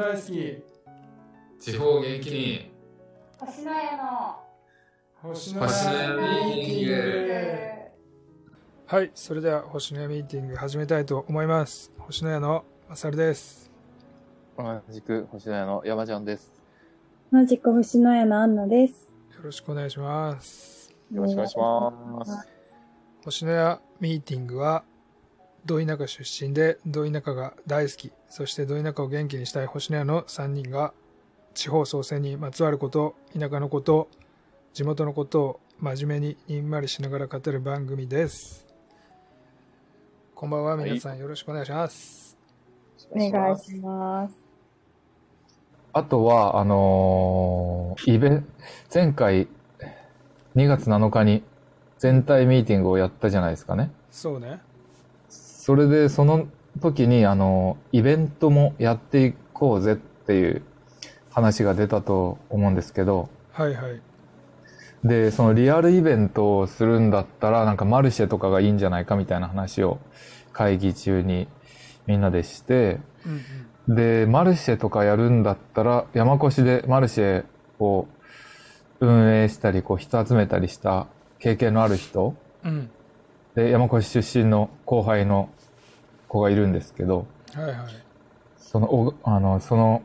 大好き。地方元気に。星の家の。星の家ミーティング。はいそれでは星の家ミーティング始めたいと思います。星の家のまさるです。同じく星の家の山ちゃんです。同じく星の家のアンナです。よろしくお願いします。よろしくお願いします。星の家ミーティングはど田舎出身でど田舎が大好きそしてど田舎を元気にしたい星の家の3人が地方創生にまつわること田舎のこと地元のことを真面目ににんまりしながら語る番組ですこんばんは皆さんよろしくお願いします、お願いします。あとは、あのーイベン前回2月7日に全体ミーティングをやったじゃないですかね。そうねそれで、その時に、あのーイベントもやっていこうぜっていう話が出たと思うんですけど、はいはい。で、そのリアルイベントをするんだったら、なんかマルシェとかがいいんじゃないかみたいな話を会議中にみんなでして、うんで、マルシェとかやるんだったら、山越しでマルシェを運営したり、こう人集めたりした経験のある人、うん。うんで、山越し出身の後輩の子がいるんですけど、はいはい。その、おあの、その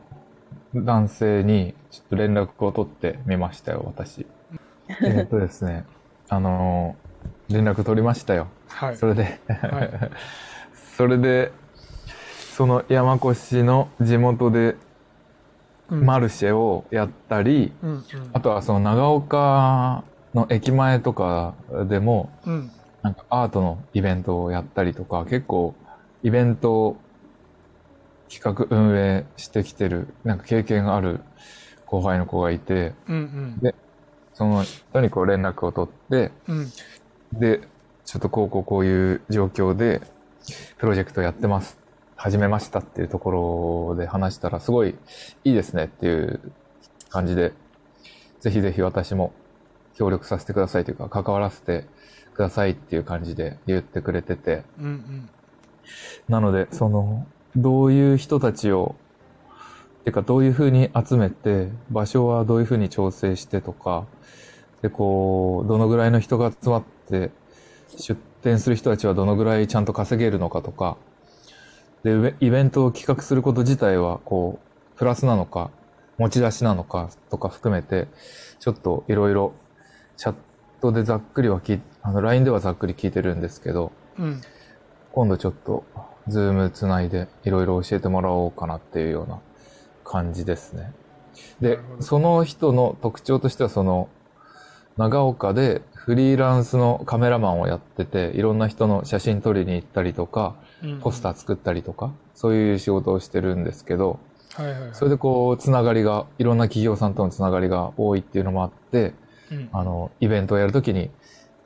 男性にちょっと連絡を取ってみましたよ、私。えっとですね、あの、連絡取りましたよ。はい。それで、はい。それで、その山越の地元でうん。マルシェをやったり、うんうん。あとはその長岡の駅前とかでも、うん。なんかアートのイベントをやったりとか、結構イベントを企画運営してきてる、なんか経験がある後輩の子がいて、うんでその人にこう連絡を取って、うんうんで、ちょっとこうこうこういう状況で、プロジェクトやってます。始めましたっていうところで話したら、すごいいいですねっていう感じで、ぜひぜひ私も協力させてくださいというか、関わらせてくださいっていう感じで言ってくれてて、うんうんなので、その、どういう人たちを、てかどういうふうに集めて、場所はどういうふうに調整してとか、で、こう、どのぐらいの人が集まって、出店する人たちはどのぐらいちゃんと稼げるのかとか、で、イベントを企画すること自体は、こう、プラスなのか、持ち出しなのかとか含めて、ちょっといろいろ、チャットでざっくりは聞い、あの、LINE ではざっくり聞いてるんですけど、うん。今度ちょっと、ズームつないでいろいろ教えてもらおうかなっていうような感じですね。でその人の特徴としてはその、長岡でフリーランスのカメラマンをやってて、いろんな人の写真撮りに行ったりとか、うんポスター作ったりとか、そういう仕事をしてるんですけど、はいはい。はいそれでこう、つながりが、いろんな企業さんとのつながりが多いっていうのもあって、うん。あの、イベントをやるときに、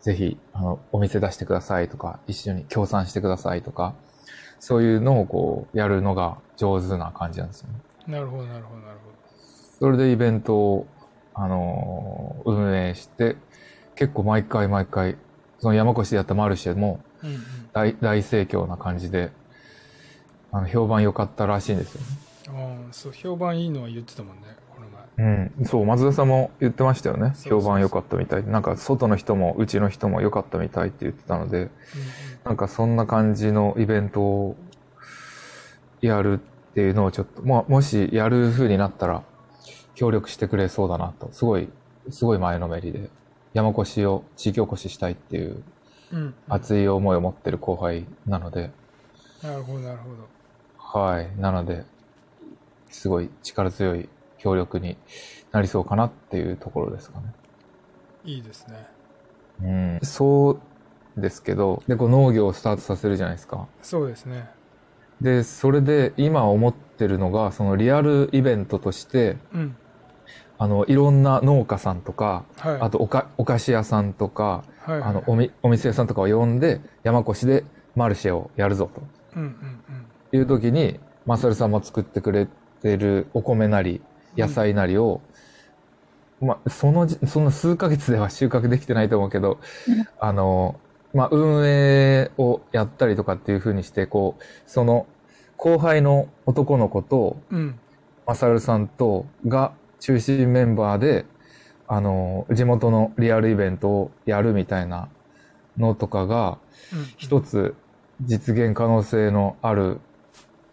ぜひ、あの、お店出してくださいとか、一緒に協賛してくださいとか、そういうのをこう、やるのが上手な感じなんですよね。なるほどなるほどなるそれでイベントを、あのー運営して、結構毎回毎回、その山越でやったマルシェもほどうんうん大大盛況な感じで、あの、評判良かったらしいんですよね。ああそう評判いいのは言ってたもんねうん。そう、松田さんも言ってましたよね。評判良かったみたいで。なんか、外の人も、うちの人も良かったみたいって言ってたので、うんなんかそんな感じのイベントをやるっていうのをちょっと、まあ、もしやる風になったら協力してくれそうだなと、すごい、すごい前のめりで、山越しを地域おこししたいっていううんうん熱い思いを持ってる後輩なので、なるほどなるほどはい。なので、すごい力強い協力になりそうかなっていうところですかね。いいですね。うん。そうですけど、で、こう農業をスタートさせるじゃないですか。そうですね。で、それで今思ってるのが、そのリアルイベントとして、うん。あの、いろんな農家さんとか、はい。あとおかお菓子屋さんとか、はいあのおみ、お店屋さんとかを呼んで、山越しでマルシェをやるぞうんうんという時に、マサルさんも作ってくれてるお米なり、野菜なりを、まあ、そのじ、その数ヶ月では収穫できてないと思うけど、あの、まあ、運営をやったりとかっていう風にして、こう、その、後輩の男の子と、うん。マサルさんと、が中心メンバーで、あの、地元のリアルイベントをやるみたいなのとかが、うん。一つ実現可能性のある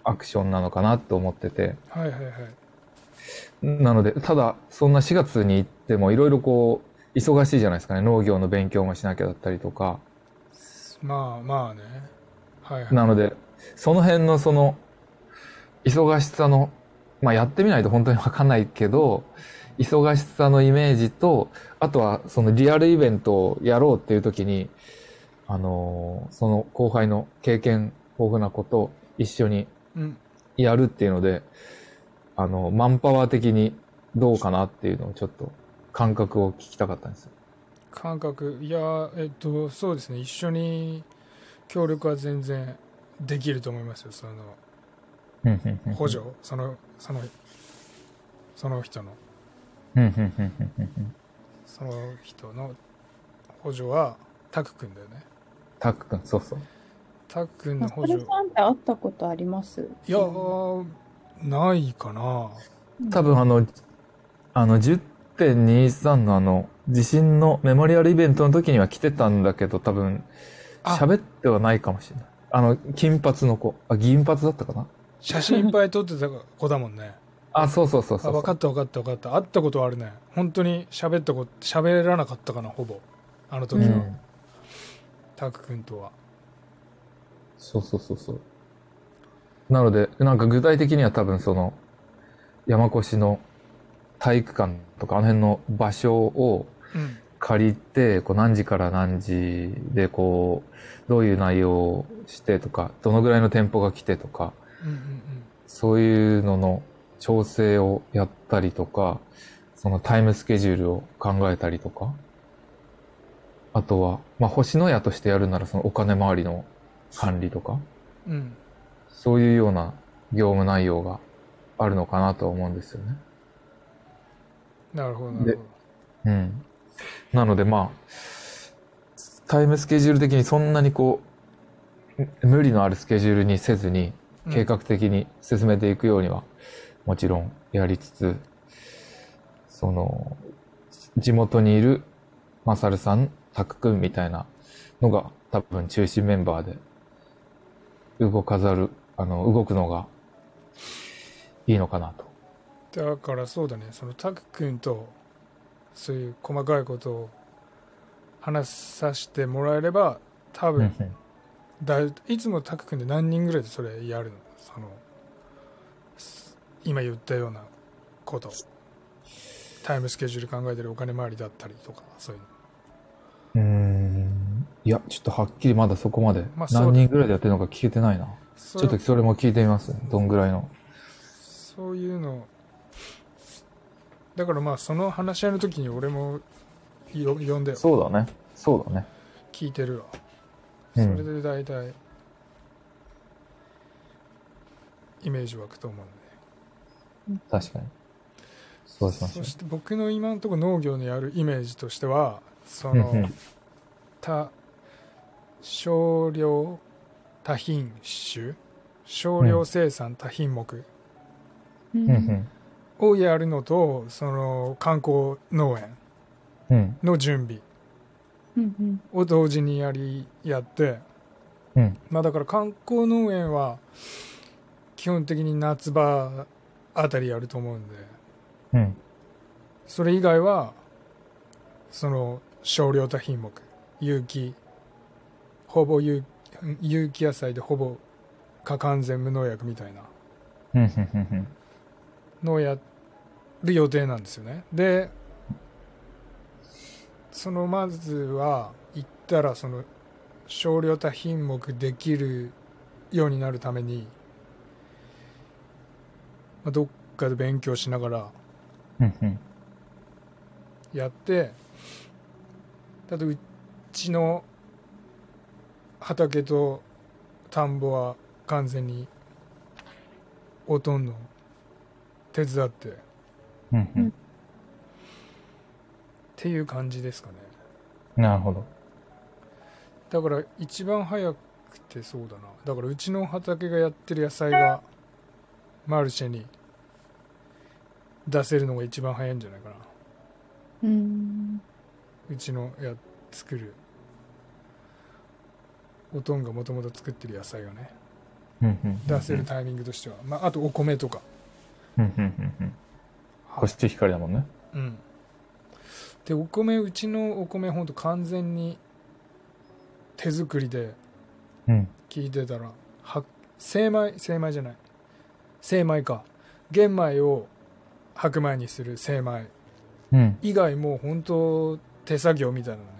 アクションなのかなと思ってて。はいはいはいなので、ただ、そんな4月に行ってもいろいろこう、忙しいじゃないですかね。農業の勉強もしなきゃだったりとか。まあまあねはいはいなので、その辺のその、忙しさの、まあやってみないと本当にわかんないけど、忙しさのイメージと、あとはそのリアルイベントをやろうっていう時に、あのーその後輩の経験豊富な子と一緒にうんやるっていうので、あの、マンパワー的にどうかなっていうのをちょっと感覚を聞きたかったんですよ。感覚いやえっとそうですね。一緒に協力は全然できると思いますよ。その補助そのそのその人の。うんうんうんうんうんうん。その人の補助はタク君だよね。タック君、そうそう。タク君のマサル補助さんって会ったことあります？いやーないかな多分あの、あの、10.23のあの、地震のメモリアルイベントの時には来てたんだけど、多分、あ喋ってはないかもしれない。あの、金髪の子。あ、銀髪だったかな？写真いっぱい撮ってた子だもんねあ、そうそうそうそう。あ分かった分かった分かった会ったことはあるね本当に喋ったこと喋らなかったかなほぼあの時は、うん。タク君とはそうそうそうそう。なので、なんか具体的には多分その、山越の体育館とかあの辺の場所をうん。借りて、こう何時から何時でこう、どういう内容をしてとか、どのぐらいの店舗が来てとか、そういうのの調整をやったりとか、そのタイムスケジュールを考えたりとか、あとは、まあ、星の屋としてやるならそのお金回りの管理とか、うんうんそういうような業務内容があるのかなとは思うんですよね。なるほどなるほどうん。なのでまあ、タイムスケジュール的にそんなにこう、む無理のあるスケジュールにせずに、うん計画的に進めていくようには、もちろんやりつつ、その、地元にいるマサルさん、タク君みたいなのが多分中心メンバーで動かざる、あの、動くのがいいのかなと。だからそうだねそのタク君とそういう細かいことを話させてもらえれば多分、うんだいいつもタク君で何人ぐらいでそれやるの？そのす今言ったようなことタイムスケジュール考えたりお金回りだったりとかそういうのうーん。いや、ちょっとはっきりまだそこまでまあ何人ぐらいでやってるのか聞けてないな。そちょっとそれも聞いてみます？どんぐらいの？そういうのだからまあその話し合いの時に俺もよ呼んでよそうだね。そうだね。聞いてるわ、うんそれで大体イメージ湧くと思うんで確かに。そうしましょそうして僕の今のところ農業のやるイメージとしてはそのん多少量多品種少量生産多品目。をやるのとその観光農園うん。の準備を同時にやりやってうん。まあだから観光農園は基本的に夏場あたりやると思うんでうん。それ以外はその少量多品目有機ほぼ有有機野菜でほぼ過完全無農薬みたいな。のをやる予定なんですよねでそのまずは行ったらその少量多品目できるようになるために、まあ、どっかで勉強しながら。やってだうちの畑と田んぼは完全にほとんど手伝ってっうん。うん。ていう感じですかねなるほど。だから一番早くてそうだなだからうちの畑がやってる野菜がマルシェに出せるのが一番早いんじゃないかなうん。うちのや作るおとんがもともと作ってる野菜がねうんうん出せるタイミングとしては、まあ、あとお米とか。うんうんうんうん。コシヒカリだもんね。うん。でお米うちのお米ほんと完全に手作りでうん。聞いてたらは精米精米じゃない。精米か。玄米を白米にする精米うん。以外も本当手作業みたいなの。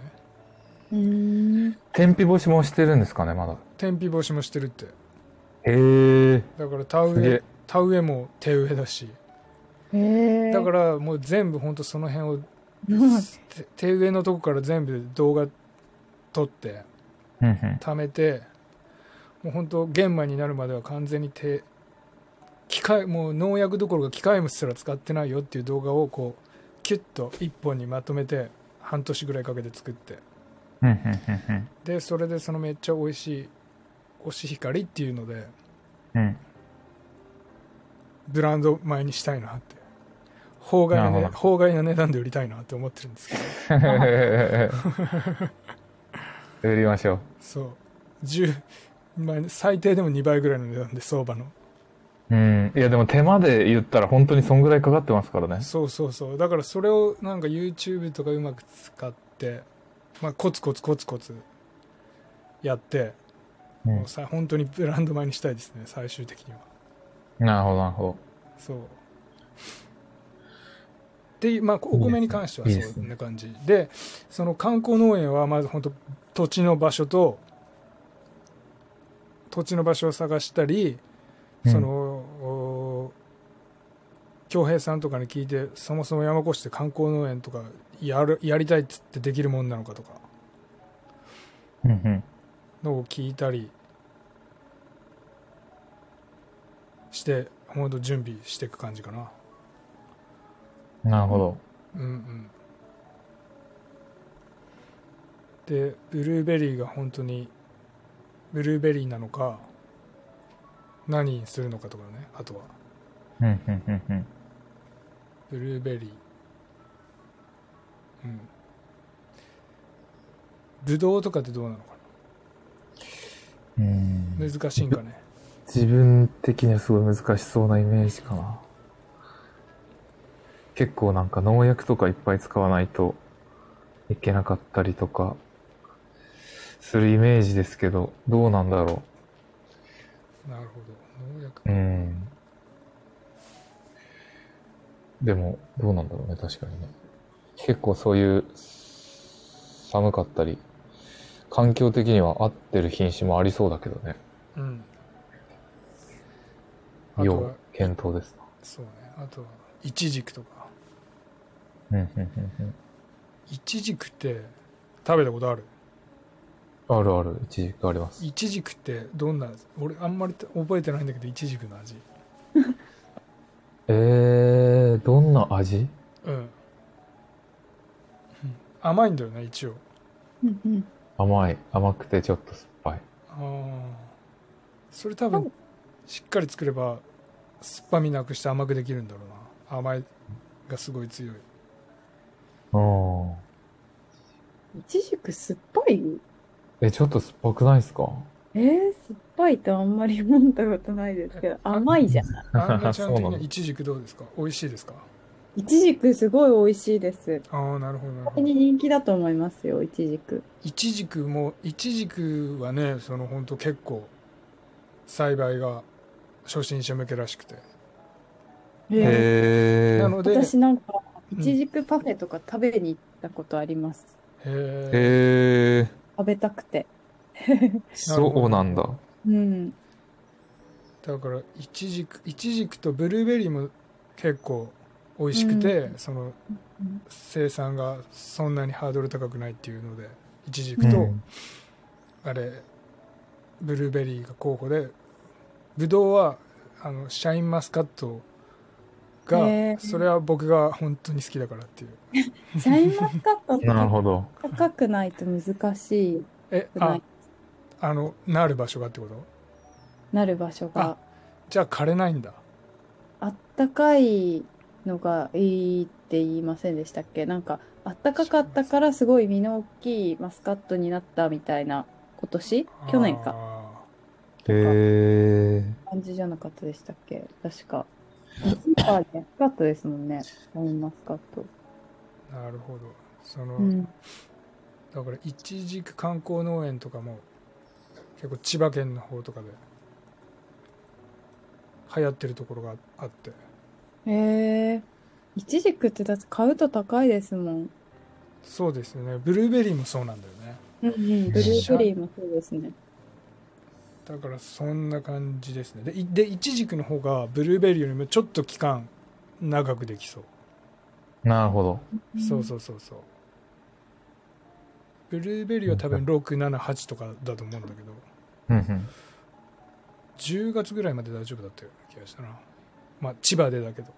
天日干しもしてるんですかねまだ。天日干しもしてるって。へえだから田植え田植えも手植えだし。へえ。だからもう全部本当その辺をうん手手植えのとこから全部動画撮って貯めてもう本当玄米になるまでは完全に手機械もう農薬どころか機械もすら使ってないよっていう動画をこうキュッと一本にまとめて半年ぐらいかけて作ってでそれでそのめっちゃ美味しいコシヒカリっていうのでうん。ブランド米にしたいなって法外な,、ね、法外な値段で売りたいなって思ってるん。ですけど売りましょうそう10、まあ、最低でも2倍ぐらいの値段で相場のうん。いやでも手間で言ったら本当にそん。ぐらいかかってますからねそうそうそうだからそれをなん。か YouTube とかうまく使って、まあ、コツコツコツコツやって、うん。もうさ本当にブランド米にしたいですね最終的には。なるほどなるほど。そう。でまあお米に関してはそんな感じ。でその観光農園はまず本当土地の場所と土地の場所を探したりうん。そのお恭平さんとかに聞いてそもそも山越して観光農園とかやるやりたいっつってできるもんなのかとか。うんうん。のを聞いたりして本当準備していく感じかな。なるほど。うんうん。でブルーベリーが本当にブルーベリーなのか何にするのかとかねあとは。うんうんうんうんブルーベリー。うん。ブドウとかってどうなのかうん。な難しいんかね？自分的にはすごい難しそうなイメージかな。結構なんか農薬とかいっぱい使わないといけなかったりとかするイメージですけどどうなんだろなるほど。農薬ううんでもどうなんだろうね確かにね。結構そういう寒かったり環境的には合ってる品種もありそうだけどね。うん。あと要は検討ですな。そうね。あとはイチジクとか。うんうんうんうん。イチジクって食べたことある？あるある。一時期あります。イチジクってどんな俺あんまり覚えてないんだけどイチジクの味えー、どんな味？うん。うん。甘いんだよね一応。うんうん。甘い。甘くてちょっと酸っぱい。ああそれ多分しっかり作れば酸っぱみなくして甘くできるんだろうな。甘いがすごい強い。うんいちじく酸っぱい？えちょっと酸っぱくないですか？えー、酸っぱいってあんまり思ったことないですけど、甘いじゃない。あんなちゃん的にそうなのはイチジクどうですか？美味しいですか？いちじくすごい美味しいです。ああなるほど本当に人気だと思いますよ、いちじく。イチジクもイチジクはねその本当結構栽培が初心者向けらしくてへえなので私なんか、うんいちじくパフェとか食べに行ったことあります。へえへえ食べたくて。そうなんだ。うん。だからイチジクイチジクとブルーベリーも結構美味しくて、うそのうん生産がそんなにハードル高くないっていうのでイチジクと、うん。あれブルーベリーが候補でブドウはあのシャインマスカットがそれは僕が本当に好きだからっていう。シャインマスカットってなるほど。高くないと難しいえあくない？あのなる場所がってこと？なる場所が。じゃあ枯れないんだあったかいのがいいって言いませんでしたっけ？なんか、あったかかったからすごい身の大きいマスカットになったみたいな、今年？去年か。あへえ。感じじゃなかったでしたっけ？確か。スーパーで安かったですもんね。ンマスカット。ーなるほどその、うん。だからいちじく観光農園とかも結構千葉県の方とかで流行ってるところがあってへえ。イチジクってだって買うと高いですもん。そうですよねブルーベリーもそうなんだよねうんうん。ブルーベリーもそうですね。だからそんな感じですねでいでイチジクの方がブルーベリーよりもちょっと期間長くできそう、なるほど。そうそうそうそうブルーベリーは多分678とかだと思うんだけどうんうん。10月ぐらいまで大丈夫だったような気がしたなまあ千葉でだけど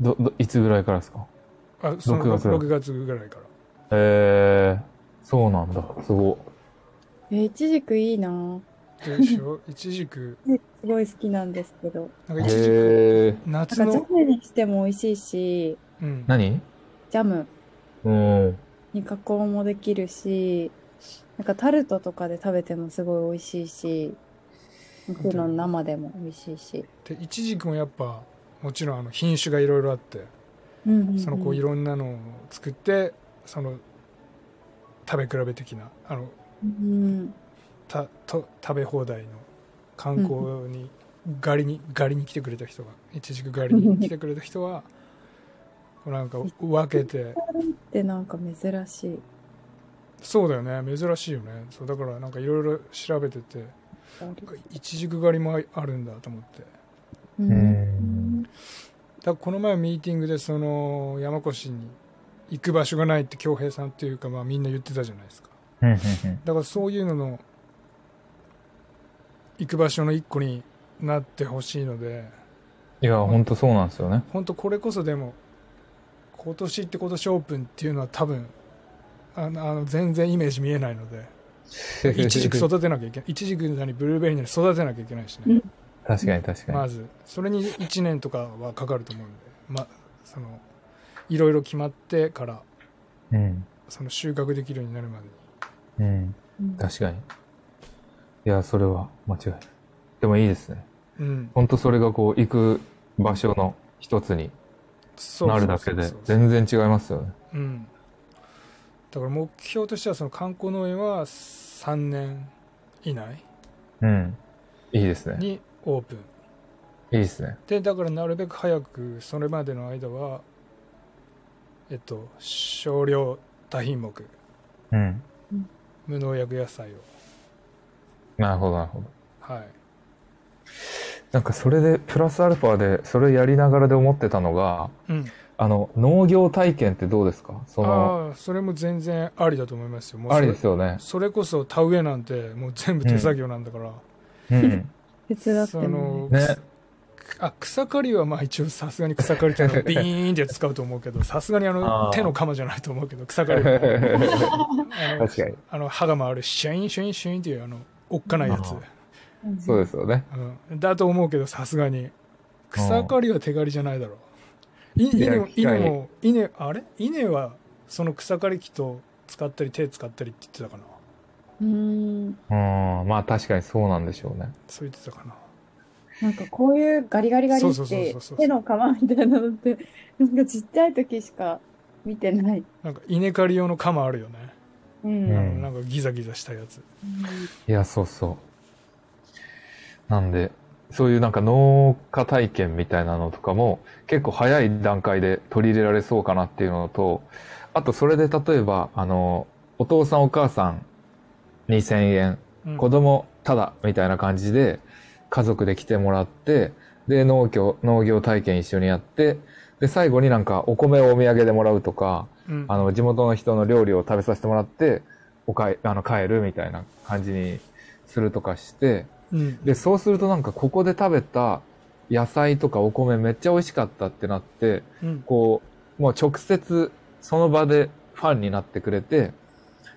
ど、ど、いつぐらいからですか？あその6月 6, 月ぐらいからへえ。そうなんだ。すごえ、イチジクいいなぁ。でしょ？イチジクすごい好きなんですけど。い。なんかイチジクへえ。夏なんかジのャムにしても美味しいし、うん何？ジャムうん。に加工もできるし、なんかタルトとかで食べてもすごい美味しいし、もちろん生でも美味しいし。でイチジクもやっぱもちろんあの品種がいろいろあってうんうんうん。そのこういろんなのを作ってその食べ比べ的なあのうんたと食べ放題の観光に狩りに狩りに来てくれた人がいちじく狩りに来てくれた人はなんか分けて。ってなんか珍しい。そうだよね。珍しいよね。そうだからなんかいろいろ調べてていちじく狩りもあるんだと思って。だこの前ミーティングでその山越に行く場所がないって恭平さんっていうかまあみんな言ってたじゃないですか。うんうんだからそういうのの行く場所の一個になってほしいので。いや、ほんとそうなんですよね。本当これこそでも今年って今年オープンっていうのは多分あのあの全然イメージ見えないのでいちじく育てなきゃいけないいちじくなりブルーベリーなり育てなきゃいけないしね、確かに確かに。まずそれに1年とかはかかると思うんでまそのいろいろ決まってからうん。その収穫できるようになるまでにうん。確かに。いや、それは間違い。でもいいですね。うんほんとそれがこう、行く場所の一つになるだけで全然違いますよね。うん、だから目標としてはその観光農園は3年以内うん。いいですね。にオープンいいですね。でだからなるべく早くそれまでの間はえっと少量多品目うん。無農薬野菜をなるほど、なるほど。はいなんかそれで、プラスアルファで、それやりながらで思ってたのが、うん。あの、農業体験ってどうですか？その、ああそれも全然ありだと思いますよ。もうそあれりですよね。それこそ田植えなんてもう全部手作業なんだから、うん。手伝ってそもの、ね。あ草刈りはまあ一応さすがに草刈りっていうのは ビーンって使うと思うけどさすがにあの手の鎌じゃないと思うけど草刈りはあの確かに。あの歯が回るシュインシュインシュインっていうあのおっかないやつそうですよね。うん、だと思うけどさすがに草刈りは手刈りじゃないだろういいや稲も稲も稲あれ？稲はその草刈り機と使ったり手使ったりって言ってたかなうん。うん。まあ確かにそうなんでしょうね。そう言ってたかななんかこういうガリガリガリそうそうそうって手の皮みたいなのって、なんかちっちゃい時しか見てない。なんか稲刈り用の鎌あるよね、うん。なんかギザギザしたやついや、そうそう。なんで、そういうなんか農家体験みたいなのとかも結構早い段階で取り入れられそうかなっていうのと、あとそれで例えば、あの、お父さんお母さん2000円、うん。子供ただみたいな感じで家族で来てもらって、で、農業、農業体験一緒にやって、で、最後になんかお米をお土産でもらうとか、うん。あの、地元の人の料理を食べさせてもらって、おかえ、あの、帰るみたいな感じにするとかして、うん。で、そうするとなんかここで食べた野菜とかお米めっちゃ美味しかったってなって、うん。こう、もう直接その場でファンになってくれて、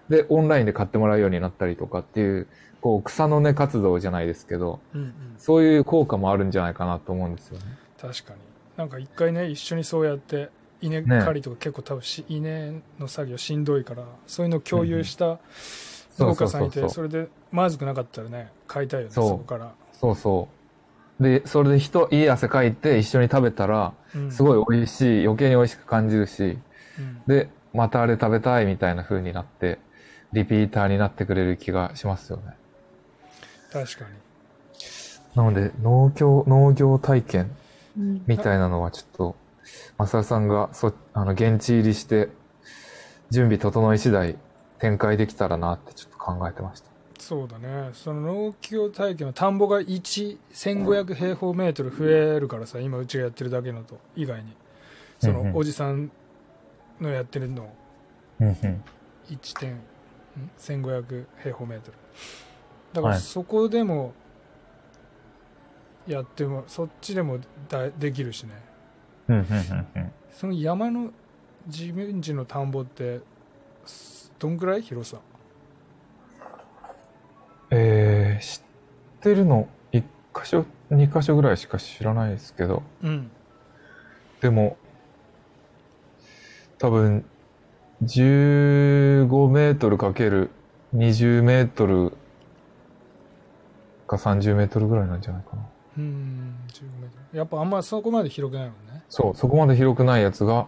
で、オンラインで買ってもらうようになったりとかっていう、こう、草の根活動じゃないですけど、うんうん。そういう効果もあるんじゃないかなと思うんですよね。確かに。なんか一回ね一緒にそうやって稲ね刈りとか結構多分し稲の作業しんどいからそういうのを共有したそう農家さんいてそう。そうそれでまずくなかったらね買いたいよねそう。そこから、そうそう。で、それで人、いい汗かいて一緒に食べたら、うん。すごい美味しい、余計に美味しく感じるし、うん。で、またあれ食べたいみたいな風になって、リピーターになってくれる気がしますよね。確かに。なので、農業、農業体験うん。みたいなのはちょっと、マサさんが、そ、あの、現地入りして、準備整い次第展開できたらなってちょっと考えてました。そうだね。その農協体験は田んぼが11500平方メートル増えるからさ今うちがやってるだけのと以外に。そうんうん。のおじさんのやってるの。うんうん。1点ん1500平方メートル。だからはい。そこでもやってもそっちでもだできるしね。うんうんうんうん。その山の自分家の田んぼってすどんくらい？広さ。えー、知ってるの、一箇所、二箇所ぐらいしか知らないですけど、うん。でも、多分、15メートルかける20メートルか30メートルぐらいなんじゃないかな。うん15メートル。やっぱあんまそこまで広くないもんね。そう、そこまで広くないやつが、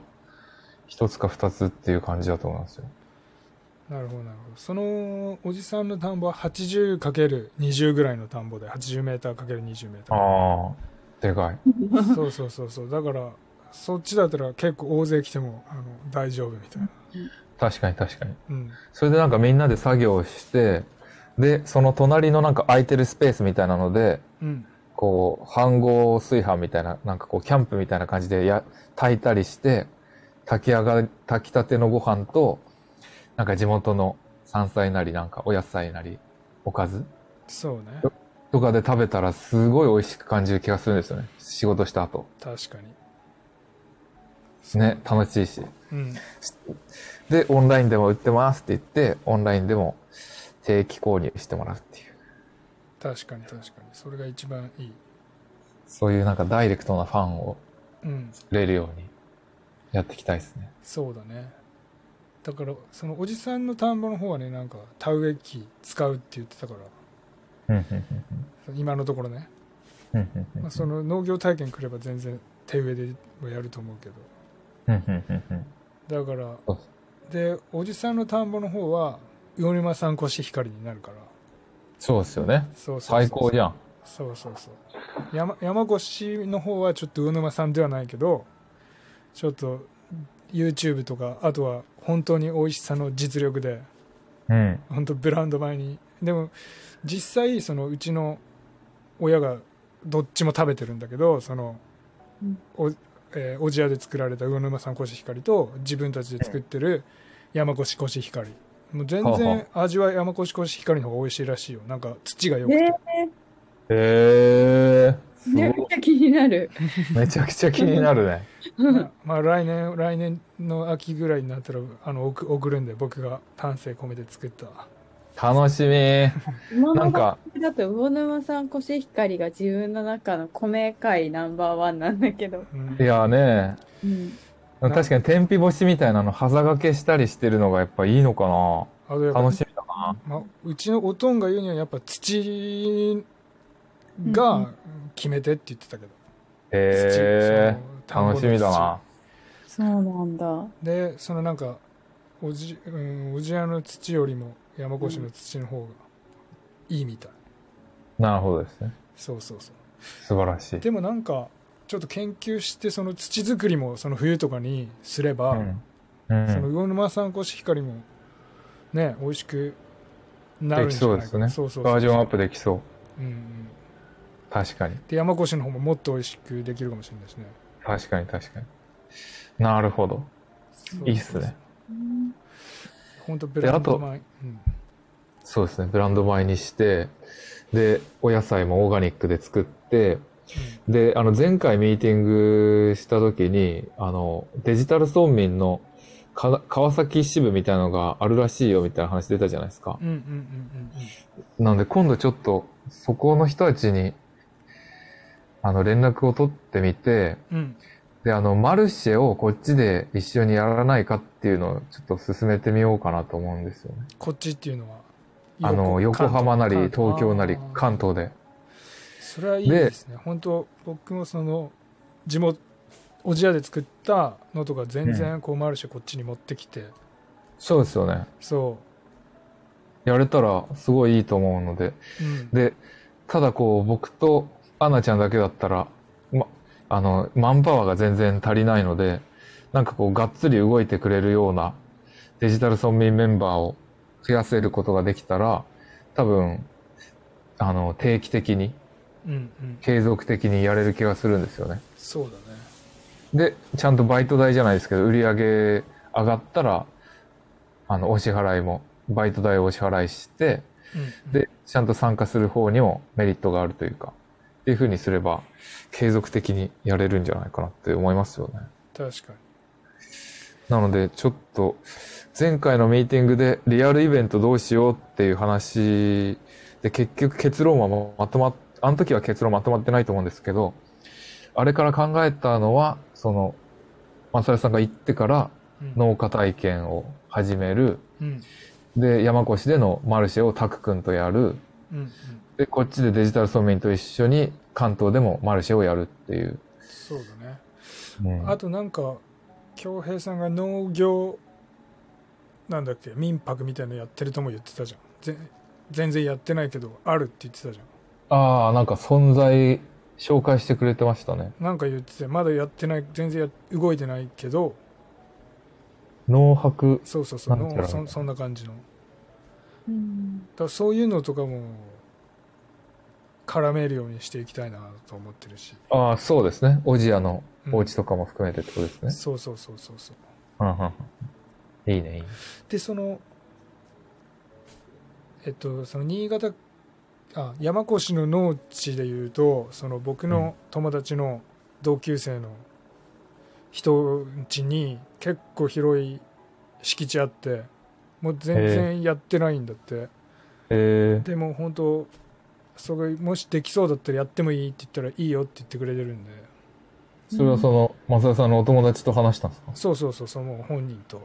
一つか二つっていう感じだと思いますよ。なるほどなるほど。そのおじさんの田んぼは 80×20 ぐらいの田んぼで 80m×20 メートああ、でかい。ル そうそうそうそう。だからそっちだったら結構大勢来てもあの大丈夫みたいな。確かに確かに。うん。それでなんかみんなで作業して、で、その隣のなんか空いてるスペースみたいなので、うん。こう、飯盒炊飯みたいな、なんかこう、キャンプみたいな感じでや、炊いたりして、炊き上がり、炊きたてのご飯と、なんか地元の山菜なり、なんかお野菜なり、おかず？そうねとかで食べたらすごい美味しく感じる気がするんですよね。仕事した後。確かにね、楽しいし。うんで、オンラインでも売ってますって言って、オンラインでも定期購入してもらうっていう。確かに確かにそれが一番いいそういうなんかダイレクトなファンをうん作れるようにやっていきたいですね。そうだねだからそのおじさんの田んぼの方はねなんか田植え機使うって言ってたから。今のところね、まあ、その農業体験来れば全然手植えでもやると思うけど。だからでおじさんの田んぼの方は魚沼産コシヒカリになるから。そうですよね。そうそう最高じゃん。そうそうそう。山山越の方はちょっと魚沼産ではないけどちょっと YouTube とかあとは本当に美味しさの実力でうん。本当ブランド米に。でも実際そのうちの親がどっちも食べてるんだけどその、うんおえーおじやで作られた魚沼産コシヒカリと自分たちで作ってる山越コシヒカリ。もう全然味は山越コシヒカリの方が美味しいらしいよ。なんか土が良くて、えへえー、めちゃくちゃ気になる。めちゃくちゃ気になるね。まあ、まあ来年来年の秋ぐらいになったらあの送送るんで僕が丹精込めて作った楽しみ。なんかだと魚沼産コシヒカリが自分の中の米界ナンバーワンなんだけど。うんいやね、うん。確かに天日干しみたいなの、はざがけしたりしてるのがやっぱいいのかな。楽しみだな。まあ、うちのおとんが言うにはやっぱ土がん決めてって言ってたけど、へえ土その楽しみだな。そうなんだ。でそのなんかおじ、うん、おじやの土よりも山越しの土の方がいいみたい、なるほどですね。そうそうそう素晴らしい。でもなんかちょっと研究してその土作りもその冬とかにすれば、うん。うんその魚沼産コシヒカリもね美味しくなるんじゃないかできそうですねそうそうそうバージョンアップできそう。うんうん、確かに。で山越しの方ももっと美味しくできるかもしれないしね確かに確かに。なるほど。いいっすね。うん本当ブランド米うんそうですね。ブランド米にして、で、お野菜もオーガニックで作って、で、あの、前回ミーティングした時に、あの、デジタル村民のか川崎支部みたいなのがあるらしいよみたいな話出たじゃないですか。うんうんうんうんなので今度ちょっと、そこの人たちに、あの、連絡を取ってみて、うんうんで、あの、マルシェをこっちで一緒にやらないかっていうのをちょっと進めてみようかなと思うんですよね。こっちっていうのはあの、横浜なり関東東京なり関東で。それはいいですね本当僕もその地元おじやで作ったのとか全然こうマルシェこっちに持ってきて、そうですよね。そやれたらすごいいいと思うので。う、うん、で、ただこう、僕とアンナちゃんだけだったら、ま、あの、マンパワーが全然足りないので、なんかこう、がっつり動いてくれるようなデジタル村民メンバーを増やせることができたら、多分、あの、定期的に、うんうん。継続的にやれる気がするんですよね。そうだね。で、ちゃんとバイト代じゃないですけど、売り上げ上がったら、あの、お支払いも、バイト代をお支払いして、うんうん。で、ちゃんと参加する方にもメリットがあるというか、っていう風にすれば、継続的にやれるんじゃないかなって思いますよね。確かに。なので、ちょっと、前回のミーティングでリアルイベントどうしようっていう話で、結局結論はまとまっ、あの時は結論まとまってないと思うんですけど、あれから考えたのは、その、マサルさんが行ってからうん。農家体験を始める、うん。で、山越でのマルシェをタク君とやる、うんうんで、こっちでデジタル村民と一緒に関東でもマルシェをやるっていう。そうだね。うん。あとなんか恭平さんが農業なんだっけ民泊みたいなのやってるとも言ってたじゃん。ぜ全然やってないけどあるって言ってたじゃん。ああ、なんか存在紹介してくれてましたね。なんか言っててまだやってない全然や動いてないけど農泊？そうそうそうそそんな感じの。うん。らそういうのとかも絡めるようにしていきたいなと思ってるし、ああ、そうですね。オジアのうん。お家とかも含めてってことですね。そうそうそうそうそう。うんうんうん。いいね、いいね。でそのえっとその新潟あ山越の農地でいうとその僕の友達の同級生の人ん家に結構広い敷地あってもう全然やってないんだって。え。でも本当それもしできそうだったらやってもいいって言ったらいいよって言ってくれてるんで。ー、それはその、松田さんのお友達と話したんですか？そうそうそうその本人と。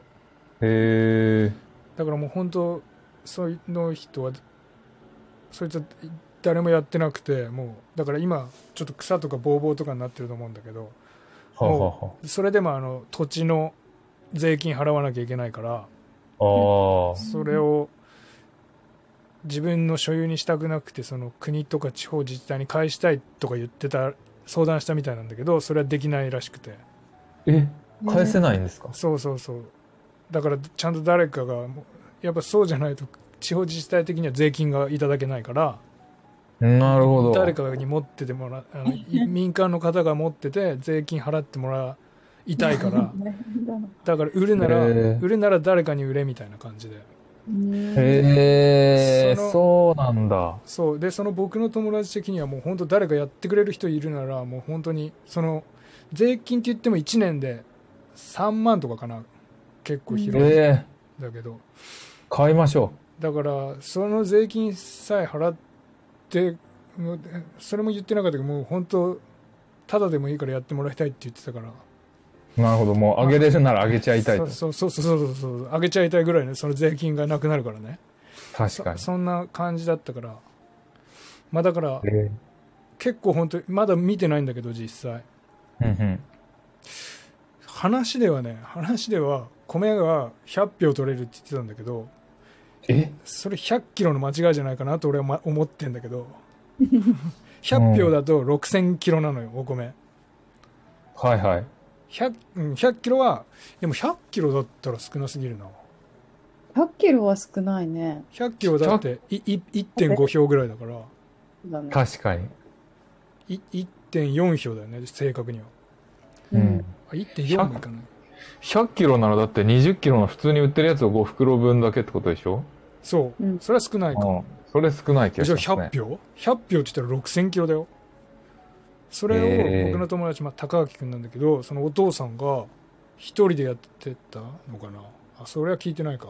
へえだからもう本当そういうの人はそいつは誰もやってなくてもうだから今ちょっと草とかボーボーとかになってると思うんだけどはあ、はあはそれでもあの土地の税金払わなきゃいけないからあ、ああ、それを自分の所有にしたくなくてその国とか地方自治体に返したいとか言ってた相談したみたいなんだけどそれはできないらしくて。え、返せないんですか？そうそうそう。だからちゃんと誰かがやっぱそうじゃないと地方自治体的には税金がいただけないから。なるほど。誰かに持っててもらあのい民間の方が持ってて税金払ってもらいたいから。だから売るなら売るなら誰かに売れみたいな感じで。ねへえ、そうなんだ。そう。でその僕の友達的にはもう本当誰かやってくれる人いるならもう本当にその税金って言っても1年で3万とかかな。結構広い。だけど、買いましょだからその税金さえ払ってそれも言ってなかったけどもう本当ただでもいいからやってもらいたいって言ってたから。う。なるほど。もうあげれるならあげちゃいたいと。そうそうそうそうそうそうあげちゃいたいぐらいねその税金がなくなるからね確かにそ。そんな感じだったからまあだからえ結構本当にまだ見てないんだけど実際えうんうん。話ではね話では米が100票取れるって言ってたんだけどえ？それ100キロの間違いじゃないかなと俺はま思ってんだけど 100票だと6000キロなのよお米はいはい。100, うん100キロはでも100キロだったら少なすぎるな100キロは少ないね。100キロだっていい1.5票ぐらいだから。確かに。い1.4票だよね正確にはううんん。あ1.4もいかない100キロならだって20キロの普通に売ってるやつを5袋分だけってことでしょ？そう、うんそれは少ないかうん。それ少ない気がじゃあしますね。100票 ?100 票って言ったら6000キロだよそれを僕の友達、まあ、高垣君なんだけどそのお父さんが一人でやってたのかな？あそれは聞いてないか、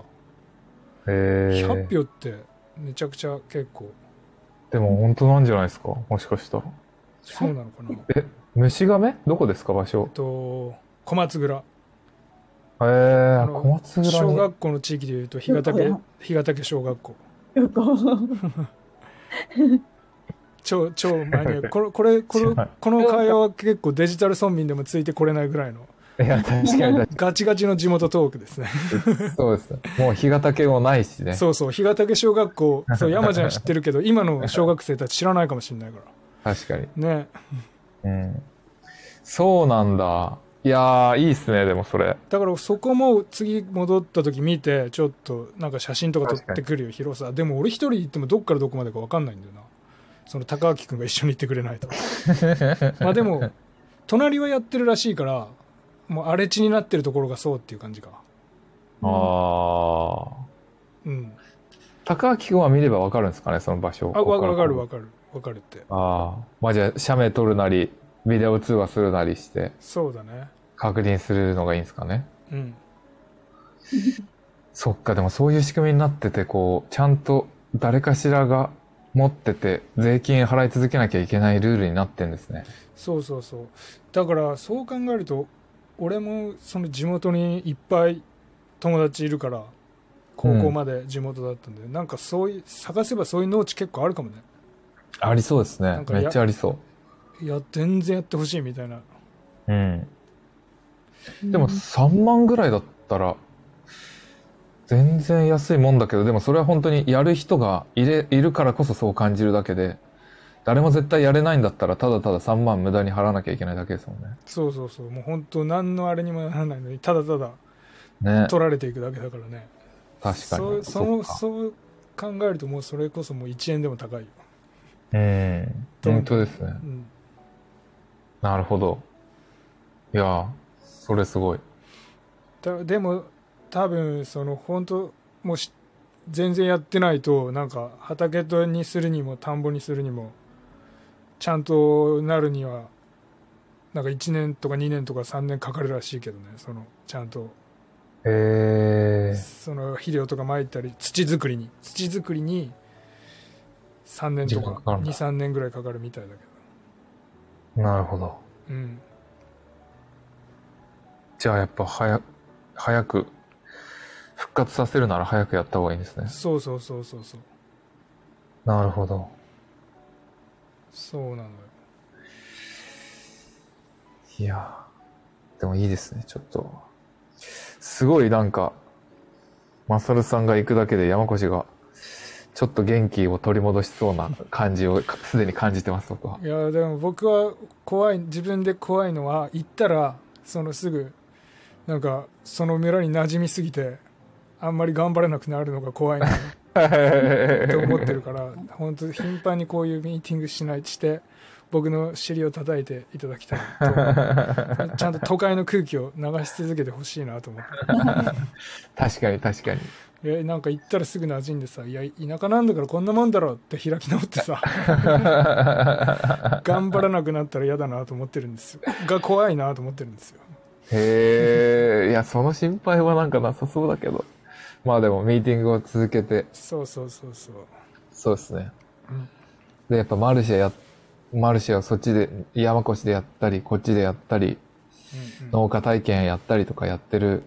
へえ。100票ってめちゃくちゃ結構。でも本当なんじゃないですか？もしかしたら。そうなのかな？え、虫亀どこですか、場えっ所。と小松蔵えー、あの小松蔵小に。学校の地域でいうと日ヶ岳日ヶ岳小学校 超超マニアック これこれこのはいこの会話は結構デジタル村民でもついてこれないぐらいのいや、確かにガチガチの地元トークですねに。そうですね。もう日が岳もないしね。そうそう日ヶ岳小学校 そう山ちゃん知ってるけど今の小学生たち知らないかもしれないから確かに。ねうん。そうなんだ。いやー、いいっすね、でもそれ。だからそこも次戻った時見てちょっとなんか写真とか撮ってくるよ広さでも俺一人行ってもどっからどこまでか分かんないんだよなその高明君が一緒に行ってくれないとまあでも隣はやってるらしいからもう荒れ地になってるところがそうっていう感じかあー。うん高明君は見ればわかるんですかね、その場所。あわわかるわわかるわかるってああ。まあじゃあ、写メ撮るなり、ビデオ通話するなりして、そうだね確認するのがいいんですかね。うんそっか、でもそういう仕組みになってて、こう、ちゃんと誰かしらが持ってて、税金払い続けなきゃいけないルールになってんですね。そうそうそうだからそう考えると俺もその地元にいっぱい友達いるから高校まで地元だったんで、なんかそういう探せばそういう農地結構あるかもねありそうですねめっちゃありそいや全然やってほしいみたいなう。うん。でも3万ぐらいだったら、全然安いもんだけど、でもそれは本当にやる人がいれいるからこそそう感じるだけで、誰も絶対やれないんだったら、ただただ3万無駄に払わなきゃいけないだけですもんね。そうそうそうもう本当何のあれにもならないのにただただね。取られていくだけだからね確かに。そうそのそう考えるともうそれこそもう1円でも高いよ、うん。本当ですね。うん、なるほど。いやー、それすごい。だでも多分その本当もうし全然やってないとなんか畑とにするにも田んぼにするにもちゃんとなるにはなんか1年とか2年とか3年かかるらしいけどねそのちゃんとえー、その肥料とか撒いたり土作りに土作りに3年とか時間かかるんだ。23年ぐらいかかるみたいだけなるほど。どうん。じゃあやっぱ早、早く、復活させるなら早くやった方がいいんですね。そうそうそうそうそうなるほど。そうなのよいやーでもいいですね、ちょっと。すごいなんか、マサルさんが行くだけで山越が、ちょっと元気を取り戻しそうな感じをか すでに感じてます、僕は。いやでも僕は怖い自分で怖いのは行ったらそのすぐなんかその村に馴染みすぎてあんまり頑張れなくなるのが怖いな。って思ってるから本当頻繁にこういうミーティングしないして僕の尻を叩いていただきたいとちゃんと都会の空気を流し続けてほしいなと思って。確かに確かに。いやなんか行ったらすぐ馴染んでさ「いや田舎なんだからこんなもんだろ」って開き直ってさ。頑張らなくなったら嫌だなと思ってるんですよ。が怖いなと思ってるんですよ。へえ、いや、その心配はなんかなさそうだけど。まあでも、ミーティングを続けて、そうそうそうそう。そうですね。うん。で、やっぱマルシェや、マルシェはそっちで、山越でやったり、こっちでやったり、うんうん。農家体験やったりとかやってる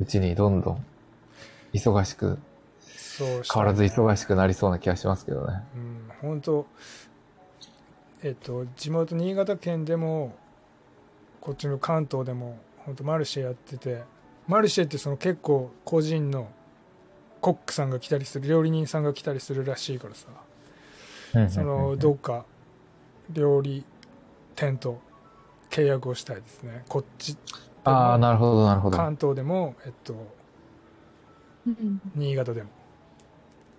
うちにどんどん忙しく、そう変わらず忙しくなりそうな気がしますけどね。うん本当えっと地元新潟県でもこっちの関東でも本当マルシェやっててマルシェってその結構個人のコックさんが来たりする料理人さんが来たりするらしいからさ。そのどっか料理店と契約をしたいですね。こっちああ、なるほど、なるほど。関東でも、えっと、うん。新潟でも。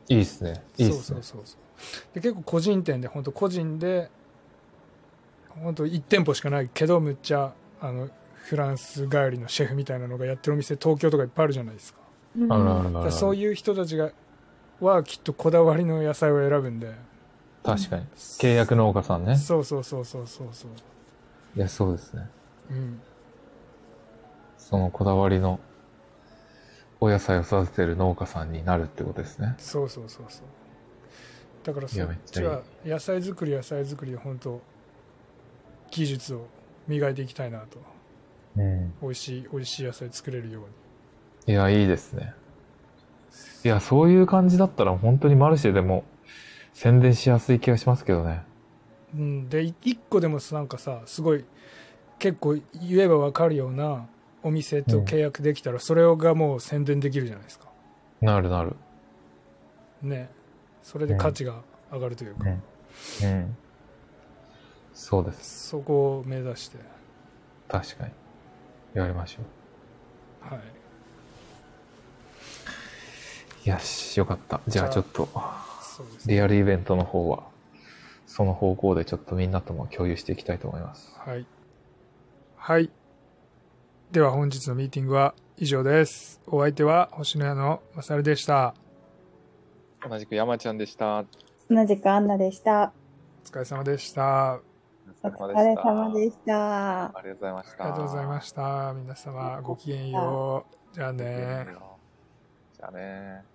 いいっすね。いいっすね。そう。そうそうそう。で結構個人店で本当個人で本当1店舗しかないけどむっちゃあのフランス帰りのシェフみたいなのがやってるお店東京とかいっぱいあるじゃないですかうん。そういう人たちがはきっとこだわりの野菜を選ぶんで確かに。契約農家さんね。そうそうそうそうそうそういや、そうですね。うんそのこだわりのお野菜を育ててる農家さんになるってことですね。そうそうそうそうだからそっちは野菜作り野菜作りで本当技術を磨いていきたいなとうん。美味しい美味しい野菜作れるようにいや、いいですね。いや、そういう感じだったら本当にマルシェでも宣伝しやすい気がしますけどね。うん、でい一個でもなんかさすごい結構言えば分かるようなお店と契約できたら、それがもう宣伝できるじゃないですかなるなる。ねそれで価値が上がるというか、うん。うん。そうです。そこを目指して確かに。やりましょう。はいよし、よかった。じゃあちょっと、リアルイベントの方は、その方向でちょっとみんなとも共有していきたいと思います。はいはいでは本日のミーティングは以上ですお相手は星の屋のまさるでした同じく山ちゃんでした。同じくアンナでした。お疲れ様でしたお疲れ様でした。ありがとうございました。ありがとうございました皆様ごきげんようじゃあねじゃあね。